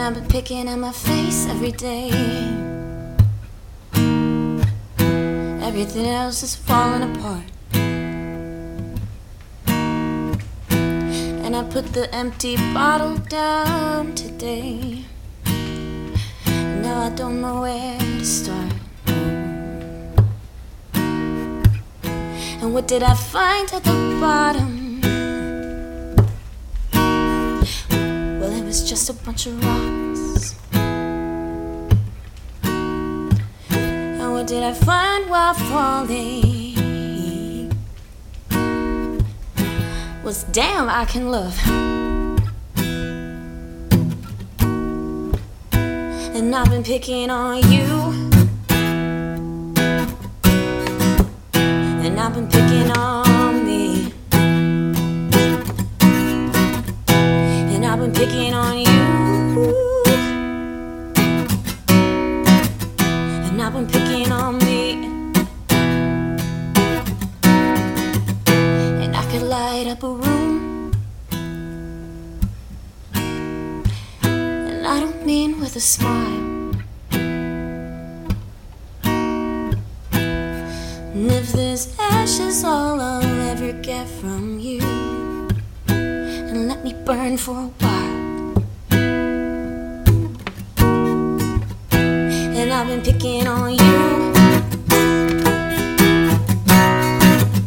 I've been picking at my face every day. Everything else is falling apart. And I put the empty bottle down today. Now I don't know where to start. And what did I find at the bottom? Was just a bunch of rocks. And what did I find while falling? Was damn, I can love. And I've been picking on you. And I've been picking I've been picking on you. And I've been picking on me. And I could light up a room. And I don't mean with a smile. And if there's ashes all I'll ever get from you, burn for a while. And I've been picking on you.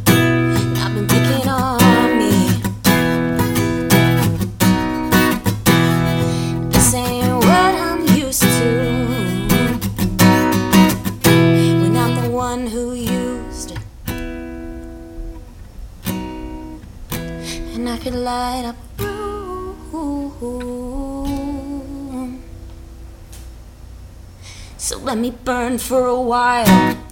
And I've been picking on me. This ain't what I'm used to. When I'm the one who used it. And I could light up So let me burn for a while.